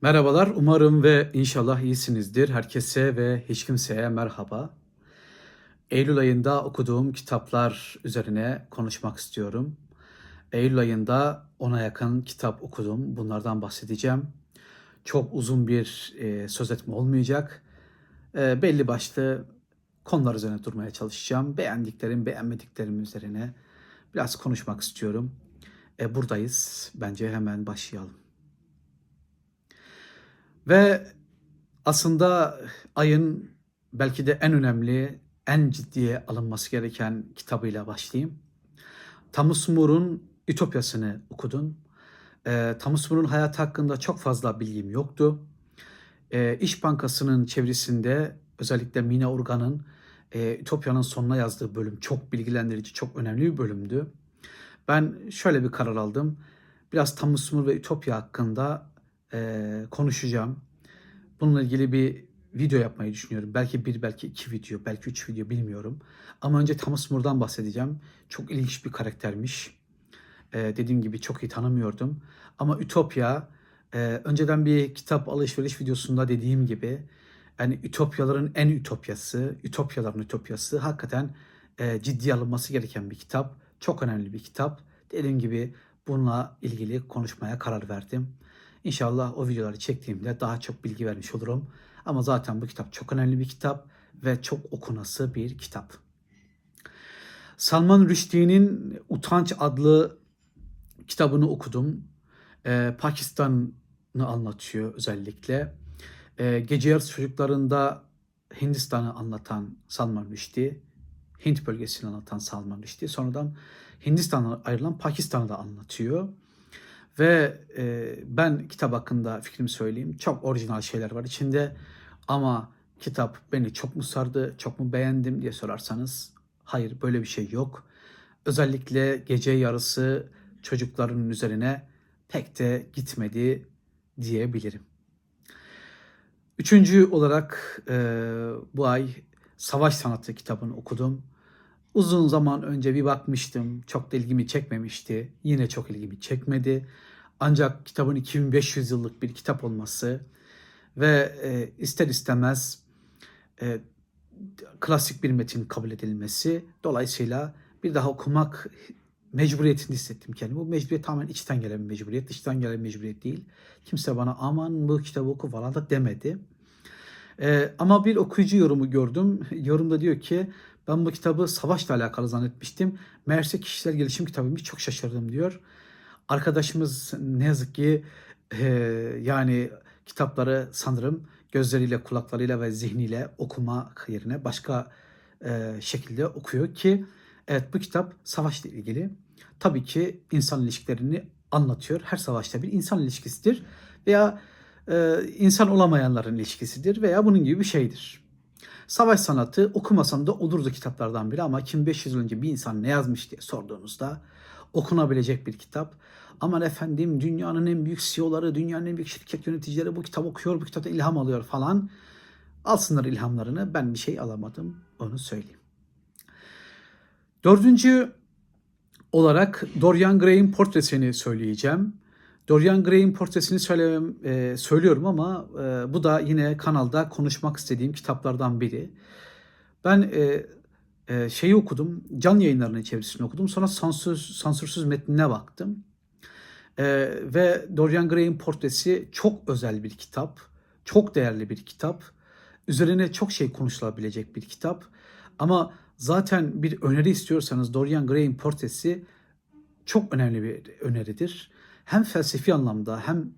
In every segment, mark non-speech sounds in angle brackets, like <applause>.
Merhabalar, umarım ve inşallah iyisinizdir. Herkese ve hiç kimseye merhaba. Eylül ayında okuduğum kitaplar üzerine konuşmak istiyorum. Eylül ayında ona yakın kitap okudum. Bunlardan bahsedeceğim. Çok uzun bir e, söz etme olmayacak. E, belli başlı konular üzerine durmaya çalışacağım. Beğendiklerim, beğenmediklerim üzerine biraz konuşmak istiyorum. E, buradayız. Bence hemen başlayalım. Ve aslında ayın belki de en önemli, en ciddiye alınması gereken kitabıyla başlayayım. Thomas More'un Ütopyası'nı okudum. E, Thomas More'un hayatı hakkında çok fazla bilgim yoktu. E, İş Bankası'nın çevresinde özellikle Mina Urgan'ın e, Ütopya'nın sonuna yazdığı bölüm çok bilgilendirici, çok önemli bir bölümdü. Ben şöyle bir karar aldım. Biraz Thomas More ve Ütopya hakkında e, konuşacağım. Bununla ilgili bir video yapmayı düşünüyorum. Belki bir, belki iki video, belki üç video bilmiyorum. Ama önce Thomas More'dan bahsedeceğim. Çok ilginç bir karaktermiş. E, dediğim gibi çok iyi tanımıyordum. Ama Ütopya, e, önceden bir kitap alışveriş videosunda dediğim gibi, yani Ütopyaların en ütopyası, Ütopyaların ütopyası hakikaten e, ciddiye alınması gereken bir kitap. Çok önemli bir kitap. Dediğim gibi bununla ilgili konuşmaya karar verdim. İnşallah o videoları çektiğimde daha çok bilgi vermiş olurum. Ama zaten bu kitap çok önemli bir kitap ve çok okunası bir kitap. Salman Rushdie'nin Utanç adlı kitabını okudum. Ee, Pakistan'ı anlatıyor özellikle. Ee, gece yarısı çocuklarında Hindistan'ı anlatan Salman Rushdie, Hint bölgesini anlatan Salman Rushdie, sonradan Hindistan'a ayrılan Pakistan'ı da anlatıyor. Ve e, ben kitap hakkında fikrimi söyleyeyim. Çok orijinal şeyler var içinde. Ama kitap beni çok mu sardı, çok mu beğendim diye sorarsanız hayır böyle bir şey yok. Özellikle gece yarısı çocukların üzerine pek de gitmedi diyebilirim. Üçüncü olarak e, bu ay Savaş Sanatı kitabını okudum. Uzun zaman önce bir bakmıştım. Çok da ilgimi çekmemişti. Yine çok ilgimi çekmedi. Ancak kitabın 2500 yıllık bir kitap olması ve e, ister istemez e, klasik bir metin kabul edilmesi dolayısıyla bir daha okumak mecburiyetini hissettim kendimi. Bu mecburiyet tamamen içten gelen bir mecburiyet, dıştan gelen bir mecburiyet değil. Kimse bana aman bu kitabı oku falan da demedi. Ee, ama bir okuyucu yorumu gördüm. <laughs> Yorumda diyor ki ben bu kitabı savaşla alakalı zannetmiştim. Meğerse kişisel gelişim kitabıymış çok şaşırdım diyor. Arkadaşımız ne yazık ki e, yani kitapları sanırım gözleriyle, kulaklarıyla ve zihniyle okumak yerine başka e, şekilde okuyor ki evet bu kitap savaşla ilgili. Tabii ki insan ilişkilerini anlatıyor. Her savaşta bir insan ilişkisidir veya e, insan olamayanların ilişkisidir veya bunun gibi bir şeydir. Savaş sanatı okumasam da olurdu kitaplardan biri ama 2500 yıl önce bir insan ne yazmış diye sorduğunuzda okunabilecek bir kitap. Aman efendim dünyanın en büyük CEO'ları, dünyanın en büyük şirket yöneticileri bu kitap okuyor, bu kitapta ilham alıyor falan. Alsınlar ilhamlarını. Ben bir şey alamadım. Onu söyleyeyim. Dördüncü olarak Dorian Gray'in portresini söyleyeceğim. Dorian Gray'in portresini söylemem, e, söylüyorum ama e, bu da yine kanalda konuşmak istediğim kitaplardan biri. Ben e, e, şeyi okudum, can yayınlarının çevirisini okudum. Sonra sansür, sansürsüz metnine baktım. E, ve Dorian Gray'in portresi çok özel bir kitap. Çok değerli bir kitap. Üzerine çok şey konuşulabilecek bir kitap. Ama zaten bir öneri istiyorsanız Dorian Gray'in portresi çok önemli bir öneridir. Hem felsefi anlamda hem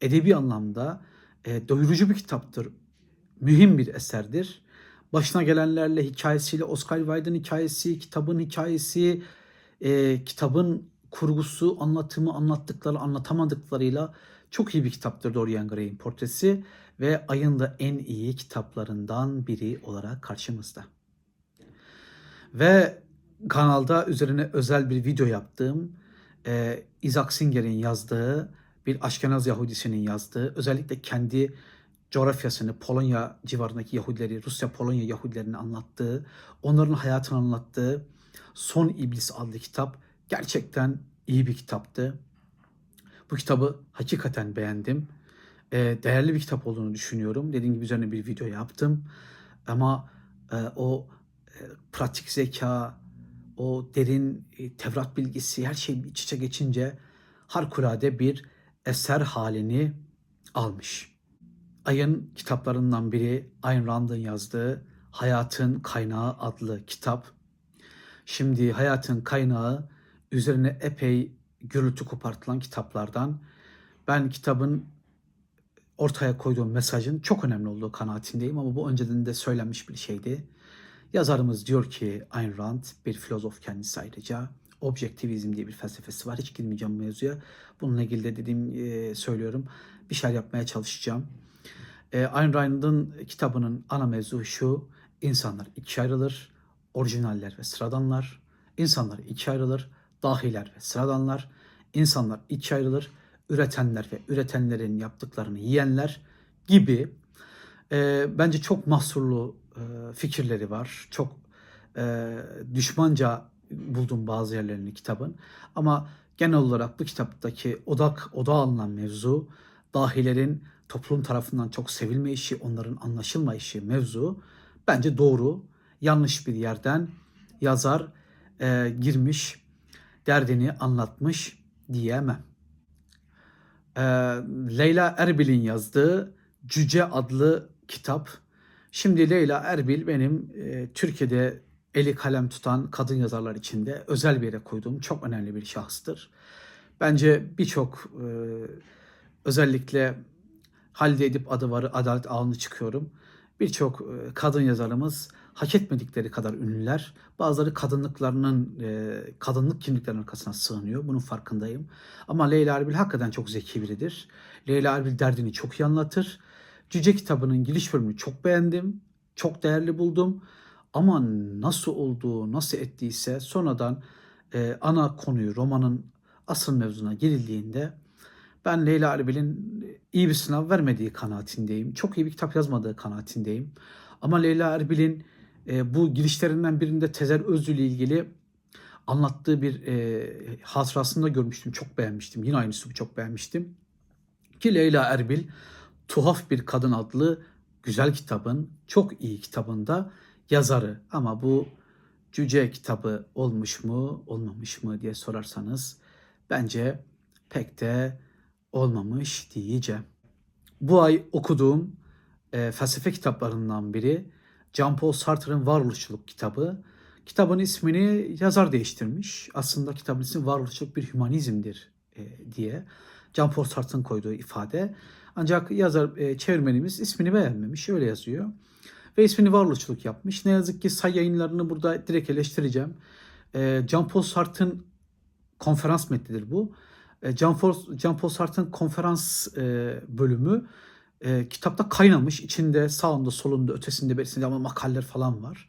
edebi anlamda e, doyurucu bir kitaptır. Mühim bir eserdir. Başına gelenlerle hikayesiyle Oscar Wilde'ın hikayesi, kitabın hikayesi, e, kitabın kurgusu, anlatımı, anlattıkları, anlatamadıklarıyla çok iyi bir kitaptır Dorian Gray'in portresi ve ayın da en iyi kitaplarından biri olarak karşımızda. Ve kanalda üzerine özel bir video yaptığım e, Isaac Singer'in yazdığı bir Aşkenaz Yahudisinin yazdığı özellikle kendi coğrafyasını Polonya civarındaki Yahudileri, Rusya Polonya Yahudilerini anlattığı, onların hayatını anlattığı Son İblis adlı kitap gerçekten iyi bir kitaptı. Bu kitabı hakikaten beğendim. e, değerli bir kitap olduğunu düşünüyorum. Dediğim gibi üzerine bir video yaptım. Ama e, o e, pratik zeka, o derin e, Tevrat bilgisi her şey iç içe geçince harikulade bir eser halini almış. Ayın kitaplarından biri Ayn Rand'ın yazdığı Hayatın Kaynağı adlı kitap. Şimdi Hayatın Kaynağı üzerine epey gürültü kopartılan kitaplardan. Ben kitabın ortaya koyduğum mesajın çok önemli olduğu kanaatindeyim ama bu önceden de söylenmiş bir şeydi. Yazarımız diyor ki Ayn Rand bir filozof kendisi ayrıca. Objektivizm diye bir felsefesi var. Hiç girmeyeceğim mevzuya. Bununla ilgili de dediğim e, söylüyorum. Bir şeyler yapmaya çalışacağım. E, Ayn Rand'ın kitabının ana mevzu şu. İnsanlar ikiye ayrılır. Orijinaller ve sıradanlar. İnsanlar ikiye ayrılır. Dahiler ve sıradanlar. İnsanlar ikiye ayrılır. Üretenler ve üretenlerin yaptıklarını yiyenler gibi e, bence çok mahsurlu e, fikirleri var. Çok e, düşmanca buldum bazı yerlerini kitabın. Ama genel olarak bu kitaptaki odak oda alınan mevzu dahilerin toplum tarafından çok sevilmeyişi, onların anlaşılmayışı mevzu bence doğru. Yanlış bir yerden yazar e, girmiş, derdini anlatmış diyemem. E, Leyla Erbil'in yazdığı Cüce adlı kitap. Şimdi Leyla Erbil benim e, Türkiye'de eli kalem tutan kadın yazarlar içinde özel bir yere koyduğum çok önemli bir şahıstır. Bence birçok e, özellikle Halide Edip adı var, Adalet Ağını çıkıyorum. Birçok e, kadın yazarımız hak etmedikleri kadar ünlüler. Bazıları kadınlıklarının, e, kadınlık kimliklerinin arkasına sığınıyor. Bunun farkındayım. Ama Leyla Erbil hakikaten çok zeki biridir. Leyla Erbil derdini çok iyi anlatır. Cüce kitabının giriş bölümünü çok beğendim. Çok değerli buldum. Ama nasıl olduğu, nasıl ettiyse sonradan e, ana konuyu, romanın asıl mevzuna girildiğinde ben Leyla Erbil'in iyi bir sınav vermediği kanaatindeyim. Çok iyi bir kitap yazmadığı kanaatindeyim. Ama Leyla Erbil'in e, bu girişlerinden birinde Tezer Özlü ile ilgili anlattığı bir e, hatırasında görmüştüm. Çok beğenmiştim. Yine aynısı çok beğenmiştim. Ki Leyla Erbil Tuhaf Bir Kadın adlı güzel kitabın, çok iyi kitabında yazarı. Ama bu Cüce kitabı olmuş mu, olmamış mı diye sorarsanız bence pek de olmamış diyeceğim. Bu ay okuduğum e, felsefe kitaplarından biri Jean-Paul Sartre'ın Varoluşçuluk kitabı. Kitabın ismini yazar değiştirmiş. Aslında kitabın ismi Varoluşçuluk bir Hümanizmdir e, diye. Jean-Paul Sartre'ın koyduğu ifade. Ancak yazar e, çevirmenimiz ismini beğenmemiş. Öyle yazıyor. Ve ismini varoluşçuluk yapmış. Ne yazık ki say yayınlarını burada direkt eleştireceğim. E, Jean-Paul Sartre'ın konferans metnidir bu. E, Jean-Paul, Jean-Paul Sartre'ın konferans e, bölümü e, kitapta kaynamış. İçinde sağında, solunda, ötesinde, berisinde ama makaleler falan var.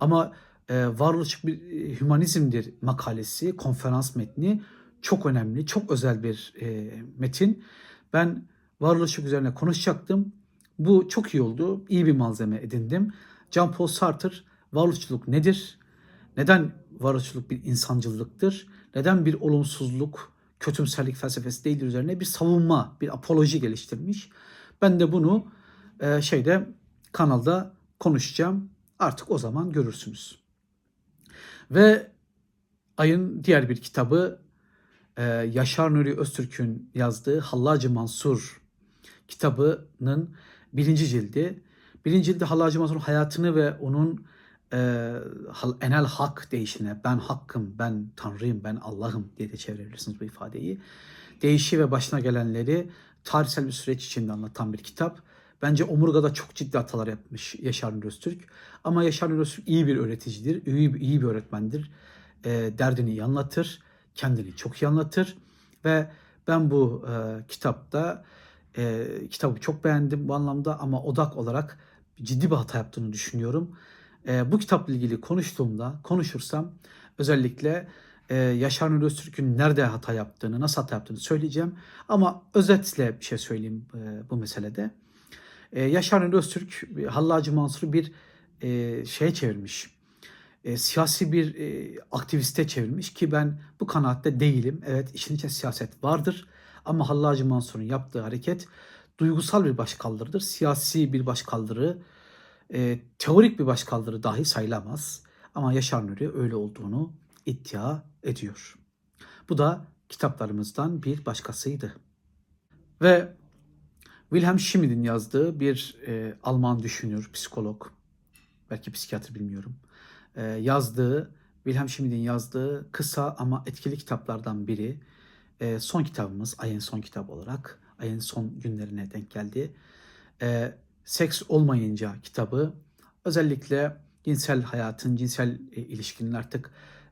Ama e, varoluşçuk bir e, hümanizmdir makalesi, konferans metni çok önemli, çok özel bir e, metin. Ben varoluşçuk üzerine konuşacaktım. Bu çok iyi oldu. İyi bir malzeme edindim. Jean-Paul Sartre varoluşçuluk nedir? Neden varoluşçuluk bir insancılıktır? Neden bir olumsuzluk, kötümserlik felsefesi değildir üzerine bir savunma, bir apoloji geliştirmiş. Ben de bunu e, şeyde kanalda konuşacağım. Artık o zaman görürsünüz. Ve ayın diğer bir kitabı e, Yaşar Nuri Öztürk'ün yazdığı Hallacı Mansur kitabının birinci cildi. Birinci cildi Hallacı Mansur'un hayatını ve onun e, enel hak değişine, ben hakkım, ben tanrıyım, ben Allah'ım diye de çevirebilirsiniz bu ifadeyi. Değişi ve başına gelenleri tarihsel bir süreç içinde anlatan bir kitap. Bence omurgada çok ciddi hatalar yapmış Yaşar Nuri Öztürk. Ama Yaşar Nuri Öztürk iyi bir öğreticidir, iyi, iyi bir öğretmendir. E, derdini iyi anlatır, kendini çok iyi anlatır. Ve ben bu e, kitapta e, kitabı çok beğendim bu anlamda ama odak olarak ciddi bir hata yaptığını düşünüyorum. E, bu kitapla ilgili konuştuğumda, konuşursam özellikle e, Yaşar Nuri Öztürk'ün nerede hata yaptığını, nasıl hata yaptığını söyleyeceğim. Ama özetle bir şey söyleyeyim e, bu meselede. E, Yaşar Nuri Öztürk, Hallacı Mansur'u bir e, şeye çevirmiş. E, siyasi bir e, aktiviste çevirmiş ki ben bu kanaatte değilim. Evet işin içinde siyaset vardır ama Hallacı Mansur'un yaptığı hareket duygusal bir başkaldırıdır. Siyasi bir başkaldırı, e, teorik bir başkaldırı dahi sayılamaz. Ama Yaşar Nuri öyle olduğunu iddia ediyor. Bu da kitaplarımızdan bir başkasıydı. Ve Wilhelm Schmidt'in yazdığı bir e, Alman düşünür, psikolog, belki psikiyatr bilmiyorum, e, yazdığı, Wilhelm Schmidt'in yazdığı kısa ama etkili kitaplardan biri. E, son kitabımız, ayın son kitabı olarak, ayın son günlerine denk geldi. E, Seks Olmayınca kitabı, özellikle cinsel hayatın, cinsel e, ilişkinin artık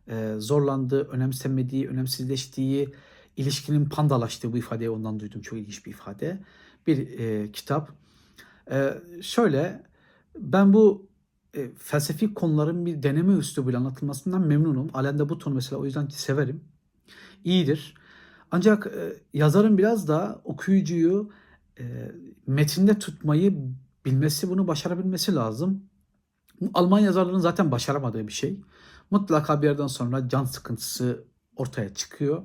e, zorlandığı, önemsenmediği, önemsizleştiği, ilişkinin pandalaştığı bu ifadeyi ondan duydum. Çok ilginç bir ifade. Bir e, kitap. E, şöyle, ben bu e, felsefi konuların bir deneme üslubuyla anlatılmasından memnunum. Alain de Botton mesela o yüzden severim. İyidir. Ancak e, yazarın biraz da okuyucuyu e, metinde tutmayı bilmesi, bunu başarabilmesi lazım. Alman yazarların zaten başaramadığı bir şey. Mutlaka bir yerden sonra can sıkıntısı ortaya çıkıyor.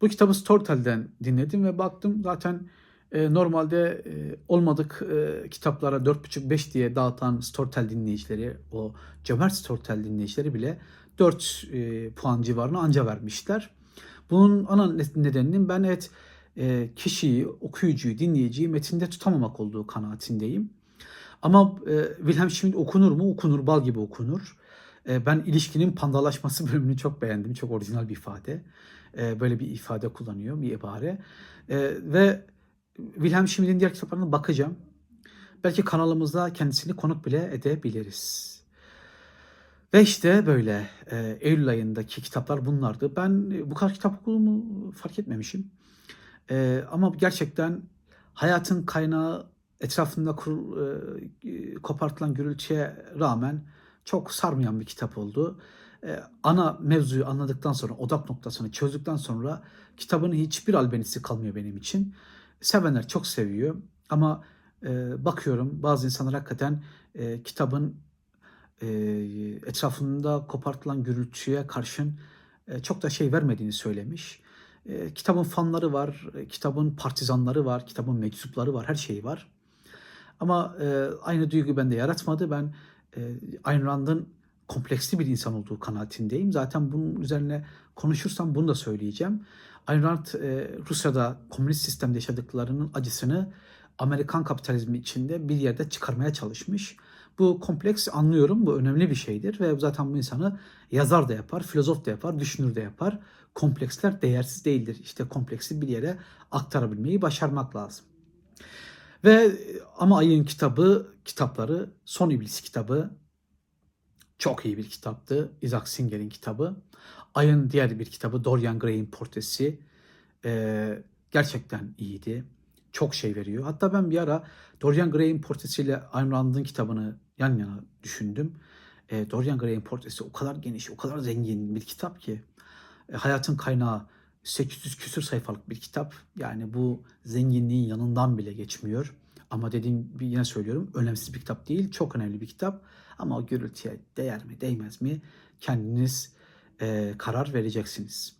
Bu kitabı Storytel'den dinledim ve baktım zaten e, normalde e, olmadık e, kitaplara 4.5-5 diye dağıtan Storytel dinleyicileri, o cömert Storytel dinleyicileri bile 4 e, puan civarını anca vermişler. Bunun ana nedeninin ben evet e, kişiyi, okuyucuyu, dinleyiciyi metinde tutamamak olduğu kanaatindeyim. Ama e, Wilhelm Schmidt okunur mu? Okunur, bal gibi okunur. E, ben ilişkinin pandalaşması <laughs> bölümünü çok beğendim. Çok orijinal bir ifade. E, böyle bir ifade kullanıyor, bir ibare. E, ve Wilhelm Schmidt'in diğer kitaplarına bakacağım. Belki kanalımızda kendisini konuk bile edebiliriz. Ve işte böyle e, Eylül ayındaki kitaplar bunlardı. Ben e, bu kadar kitap okuduğumu fark etmemişim. E, ama gerçekten hayatın kaynağı etrafında kur, e, kopartılan gürültüye rağmen çok sarmayan bir kitap oldu. E, ana mevzuyu anladıktan sonra, odak noktasını çözdükten sonra kitabın hiçbir albenisi kalmıyor benim için. Sevenler çok seviyor ama e, bakıyorum bazı insanlar hakikaten e, kitabın e, etrafında kopartılan gürültüye karşın e, çok da şey vermediğini söylemiş. E, kitabın fanları var, kitabın partizanları var, kitabın meczupları var, her şeyi var. Ama e, aynı duygu bende yaratmadı. Ben e, Ayn Rand'ın kompleksli bir insan olduğu kanaatindeyim. Zaten bunun üzerine konuşursam bunu da söyleyeceğim. Ayn Rand e, Rusya'da komünist sistemde yaşadıklarının acısını Amerikan kapitalizmi içinde bir yerde çıkarmaya çalışmış. Bu kompleks anlıyorum. Bu önemli bir şeydir ve zaten bu insanı yazar da yapar, filozof da yapar, düşünür de yapar. Kompleksler değersiz değildir. İşte kompleksi bir yere aktarabilmeyi başarmak lazım. Ve ama ayın kitabı, kitapları, Son İblis kitabı çok iyi bir kitaptı. Isaac Singer'in kitabı. Ayın diğer bir kitabı Dorian Gray'in portresi. Ee, gerçekten iyiydi. Çok şey veriyor. Hatta ben bir ara Dorian Gray'in portresiyle Ayn Rand'ın kitabını yan yana düşündüm. E, Dorian Gray'in portresi o kadar geniş, o kadar zengin bir kitap ki. E, hayatın kaynağı 800 küsür sayfalık bir kitap. Yani bu zenginliğin yanından bile geçmiyor. Ama dediğim yine söylüyorum önemsiz bir kitap değil. Çok önemli bir kitap. Ama o gürültüye değer mi değmez mi kendiniz e, karar vereceksiniz.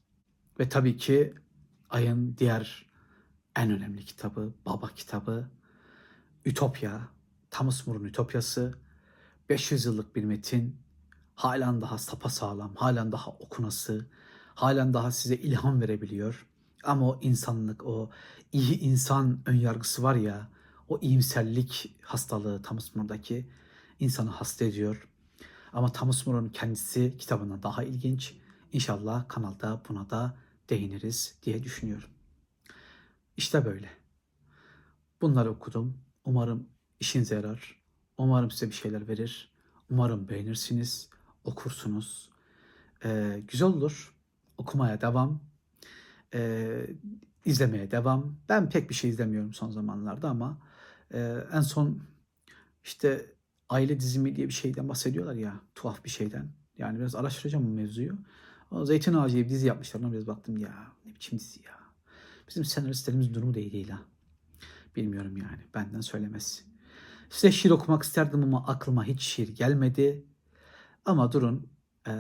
Ve tabii ki ayın diğer en önemli kitabı, baba kitabı Ütopya, Thomas More'un Ütopyası. 500 yıllık bir metin. Halen daha sapasağlam, halen daha okunası, halen daha size ilham verebiliyor. Ama o insanlık, o iyi insan önyargısı var ya, o iyimserlik hastalığı Thomas More'daki insanı hasta ediyor. Ama Thomas More'un kendisi kitabına daha ilginç. İnşallah kanalda buna da değiniriz diye düşünüyorum. İşte böyle. Bunları okudum. Umarım işinize yarar. Umarım size bir şeyler verir. Umarım beğenirsiniz, okursunuz. Ee, güzel olur. Okumaya devam. Ee, izlemeye devam. Ben pek bir şey izlemiyorum son zamanlarda ama e, en son işte aile dizimi diye bir şeyden bahsediyorlar ya. Tuhaf bir şeyden. Yani biraz araştıracağım bu mevzuyu. O Zeytin Ağacı diye bir dizi yapmışlar. Ona biraz baktım ya. Ne biçim dizi ya. Bizim senaristlerimizin durumu değil değil ha. Bilmiyorum yani. Benden söylemez. Size şiir okumak isterdim ama aklıma hiç şiir gelmedi. Ama durun. Ee,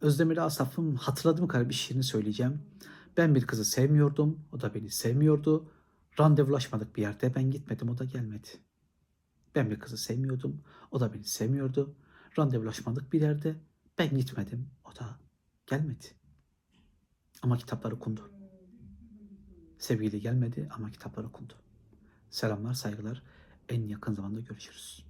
Özdemir Asaf'ın hatırladığım kadar bir şiirini söyleyeceğim. Ben bir kızı sevmiyordum. O da beni sevmiyordu. Randevulaşmadık bir yerde. Ben gitmedim o da gelmedi. Ben bir kızı sevmiyordum. O da beni sevmiyordu. Randevulaşmadık bir yerde. Ben gitmedim. O da gelmedi. Ama kitaplar okundu. Sevgili gelmedi ama kitaplar okundu. Selamlar, saygılar. En yakın zamanda görüşürüz.